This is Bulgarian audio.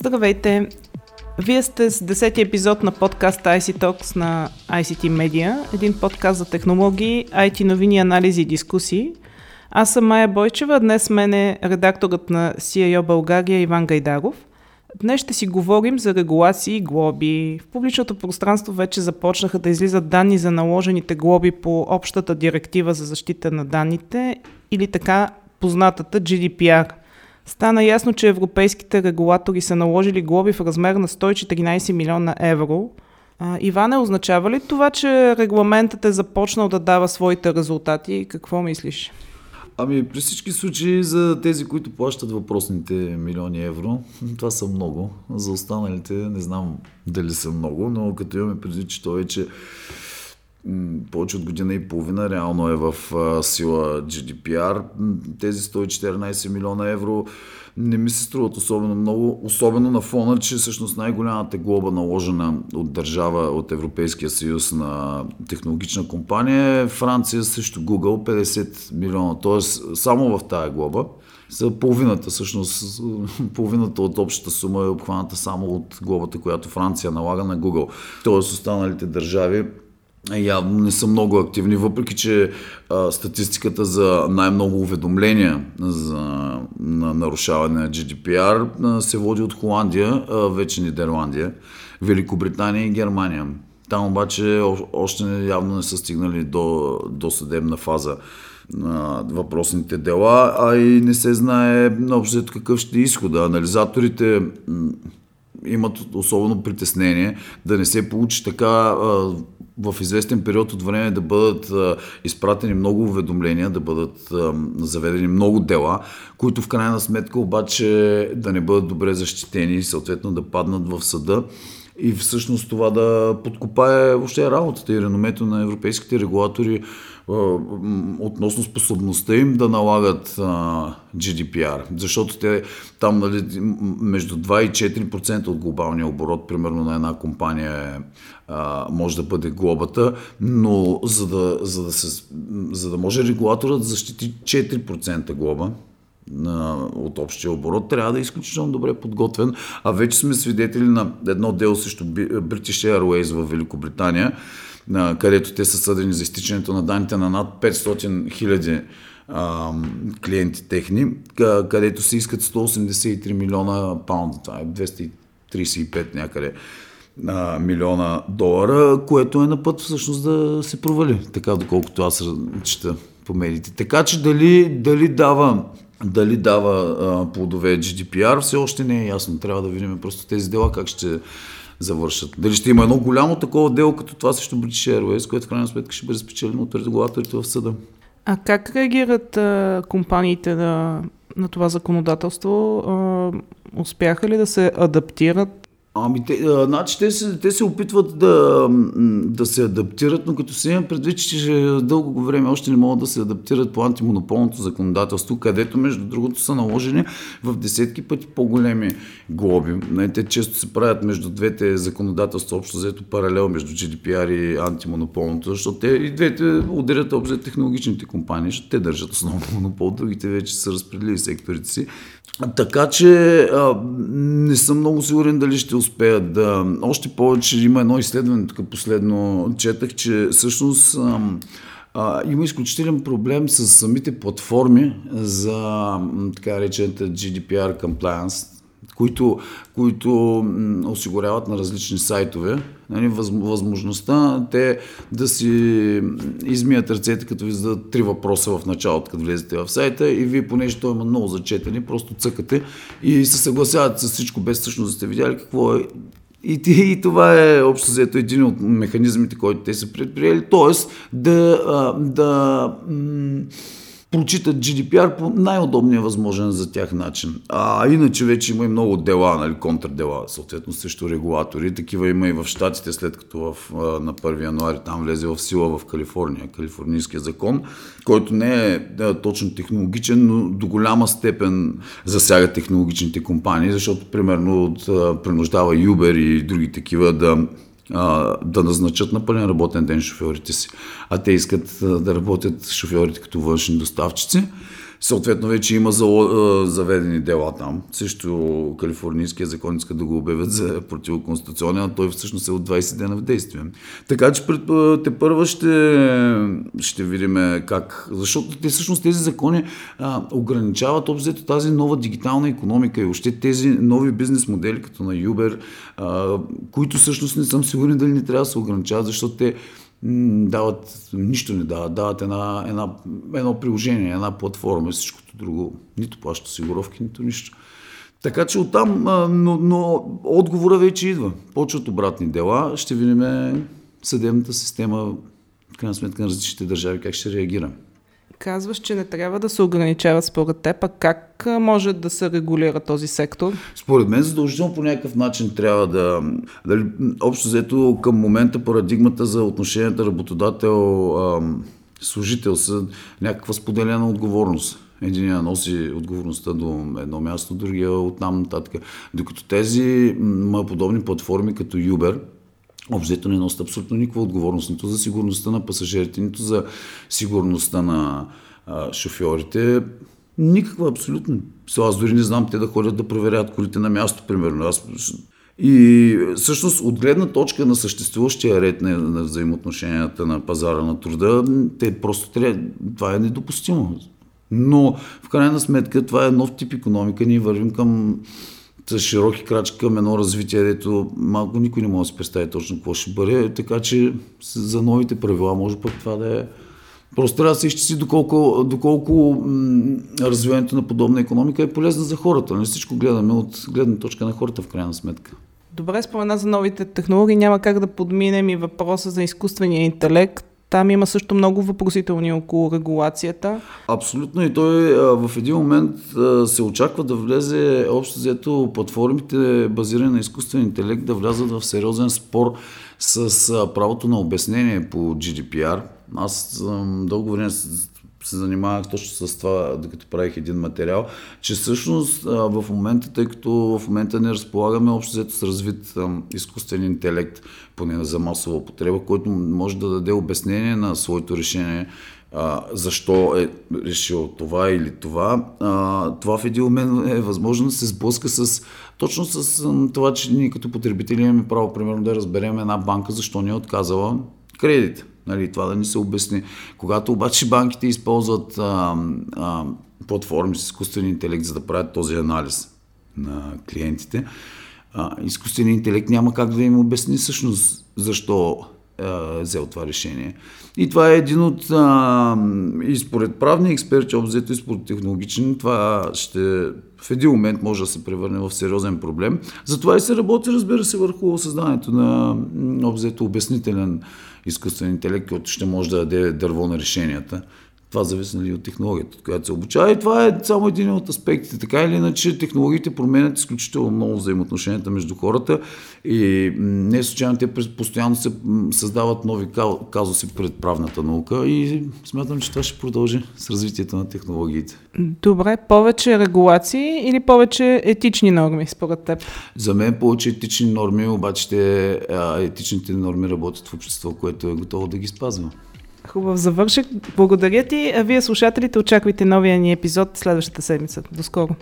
Здравейте! Вие сте с 10-ти епизод на подкаста IC Talks на ICT Media, един подкаст за технологии, IT новини, анализи и дискусии. Аз съм Майя Бойчева, днес с мен е редакторът на CIO България Иван Гайдаров. Днес ще си говорим за регулации и глоби. В публичното пространство вече започнаха да излизат данни за наложените глоби по общата директива за защита на данните или така познатата GDPR – Стана ясно, че европейските регулатори са наложили глоби в размер на 114 милиона евро. А, Иване, означава ли това, че регламентът е започнал да дава своите резултати? Какво мислиш? Ами, при всички случаи за тези, които плащат въпросните милиони евро, това са много. За останалите не знам дали са много, но като имаме преди, че той вече повече от година и половина реално е в сила GDPR. Тези 114 милиона евро не ми се струват особено много, особено на фона, че всъщност най-голямата глоба наложена от държава, от Европейския съюз на технологична компания е Франция срещу Google 50 милиона. Тоест само в тая глоба за половината, всъщност, половината от общата сума е обхваната само от глобата, която Франция налага на Google. Тоест останалите държави явно не са много активни, въпреки че а, статистиката за най-много уведомления за на нарушаване на GDPR а, се води от Холандия, а, вече Нидерландия, Великобритания и Германия. Там обаче още явно не са стигнали до, до съдебна фаза на въпросните дела, а и не се знае общо какъв ще е изхода. Анализаторите имат особено притеснение да не се получи така в известен период от време да бъдат изпратени много уведомления, да бъдат заведени много дела, които в крайна сметка обаче да не бъдат добре защитени и съответно да паднат в съда и всъщност това да подкопае въобще работата и реномето на европейските регулатори относно способността им да налагат GDPR. Защото те там нали, между 2 и 4% от глобалния оборот, примерно на една компания може да бъде глобата, но за да, за да, се, за да може регулаторът да защити 4% глоба, от общия оборот, трябва да е изключително добре подготвен. А вече сме свидетели на едно дело срещу British Airways в Великобритания, където те са съдени за изтичането на данните на над 500 хиляди клиенти техни, където се искат 183 милиона паунда, това е 235 някъде а, милиона долара, което е на път всъщност да се провали, така доколкото аз чета по медиите. Така че дали, дали дава дали дава а, плодове GDPR, все още не е ясно. Трябва да видим просто тези дела как ще завършат. Дали ще има едно голямо такова дело, като това също British Airways, което в крайна сметка ще бъде спечелено от регулаторите в съда. А как реагират а, компаниите на, на това законодателство? А, успяха ли да се адаптират Ами, те, а, значи, те, се, те се опитват да, да се адаптират, но като се имам предвид, че дълго време още не могат да се адаптират по антимонополното законодателство, където, между другото, са наложени в десетки пъти по-големи глоби. Те често се правят между двете законодателства, общо взето паралел между GDPR и антимонополното, защото те и двете ударят общо технологичните компании, защото те държат основно монопол, другите вече са разпределили секторите си. Така че а, не съм много сигурен дали ще успеят да... Още повече има едно изследване, тук последно четах, че всъщност а, а, има изключителен проблем с самите платформи за така речената GDPR compliance, които, които осигуряват на различни сайтове нали, възможността те да си измият ръцете, като ви зададат три въпроса в началото, като влезете в сайта и вие, понеже той има много зачетени, просто цъкате и се съгласявате с всичко, без всъщност да сте видяли какво е и, и това е общо взето един от механизмите, които те са предприели. Да, да, да прочитат GDPR по най-удобния възможен за тях начин. А иначе вече има и много дела, нали, контрдела, съответно срещу регулатори. Такива има и в Штатите, след като в, на 1 януари там влезе в сила в Калифорния, калифорнийския закон, който не е да, точно технологичен, но до голяма степен засяга технологичните компании, защото примерно от, принуждава Uber и други такива да да назначат на пълен работен ден шофьорите си, а те искат да работят шофьорите като външни доставчици. Съответно, вече има заведени дела там. Също калифорнийския закон иска да го обявят за противоконституционен, а той всъщност е от 20 дена в действие. Така че пред, те първа ще, ще видим как. Защото те всъщност тези закони а, ограничават обзето тази нова дигитална економика и още тези нови бизнес модели, като на Uber, а, които всъщност не съм сигурен дали не трябва да се ограничават, защото те дават, нищо не дават, дават една, една, едно приложение, една платформа, всичкото друго, нито плаща осигуровки, нито нищо. Така че оттам, но, но отговора вече идва. Почват обратни дела, ще видим съдебната система, в крайна сметка на различните държави, как ще реагира. Казваш, че не трябва да се ограничава според теб, а как може да се регулира този сектор? Според мен задължително по някакъв начин трябва да... Дали, общо взето към момента парадигмата за отношенията работодател-служител са някаква споделена отговорност. Единия носи отговорността до едно място, другия от там нататък. Докато тези подобни платформи като Uber, Обзето не носят абсолютно никаква отговорност, нито за сигурността на пасажирите, нито за сигурността на а, шофьорите. Никаква абсолютно. Аз дори не знам те да ходят да проверят колите на място, примерно. Аз... И всъщност от гледна точка на съществуващия ред на, на взаимоотношенията на пазара на труда, те просто трябва... Това е недопустимо. Но в крайна сметка това е нов тип економика. Ние вървим към с широки крачки към едно развитие, дето малко никой не може да си представи точно какво ще бъде, така че за новите правила може пък това да е Просто трябва да се изчисли доколко, доколко м- развиването на подобна економика е полезна за хората. Не нали? всичко гледаме от гледна точка на хората в крайна сметка. Добре, спомена за новите технологии. Няма как да подминем и въпроса за изкуствения интелект. Там има също много въпросителни около регулацията. Абсолютно и той в един момент се очаква да влезе общо взето платформите базирани на изкуствен интелект да влязат в сериозен спор с правото на обяснение по GDPR. Аз съм дълго време се занимавах точно с това, докато правих един материал, че всъщност в момента, тъй като в момента не разполагаме общо взето с развит изкуствен интелект, поне за масова употреба, който може да даде обяснение на своето решение, защо е решил това или това, това в един момент е възможно да се сблъска с точно с това, че ние като потребители имаме право, примерно, да разберем една банка, защо ни е отказала кредит. Нали, това да ни се обясни. Когато обаче банките използват а, а, платформи с изкуствен интелект, за да правят този анализ на клиентите, а, изкуственият интелект няма как да им обясни всъщност защо е взел това решение. И това е един от, а, и според правни експерти, обзето и според технологични, това ще в един момент може да се превърне в сериозен проблем. Затова и се работи, разбира се, върху създанието на обзето обяснителен изкуствен интелект, който ще може да даде дърво на решенията. Това зависи нали, от технологията, от която се обучава. И това е само един от аспектите. Така или иначе, технологиите променят изключително много взаимоотношенията между хората и не случайно те постоянно се създават нови казуси пред правната наука и смятам, че това ще продължи с развитието на технологиите. Добре, повече регулации или повече етични норми според теб? За мен повече етични норми, обаче те, етичните норми работят в общество, което е готово да ги спазва. Хубав завършек. Благодаря ти. А вие, слушателите, очаквайте новия ни епизод следващата седмица. До скоро.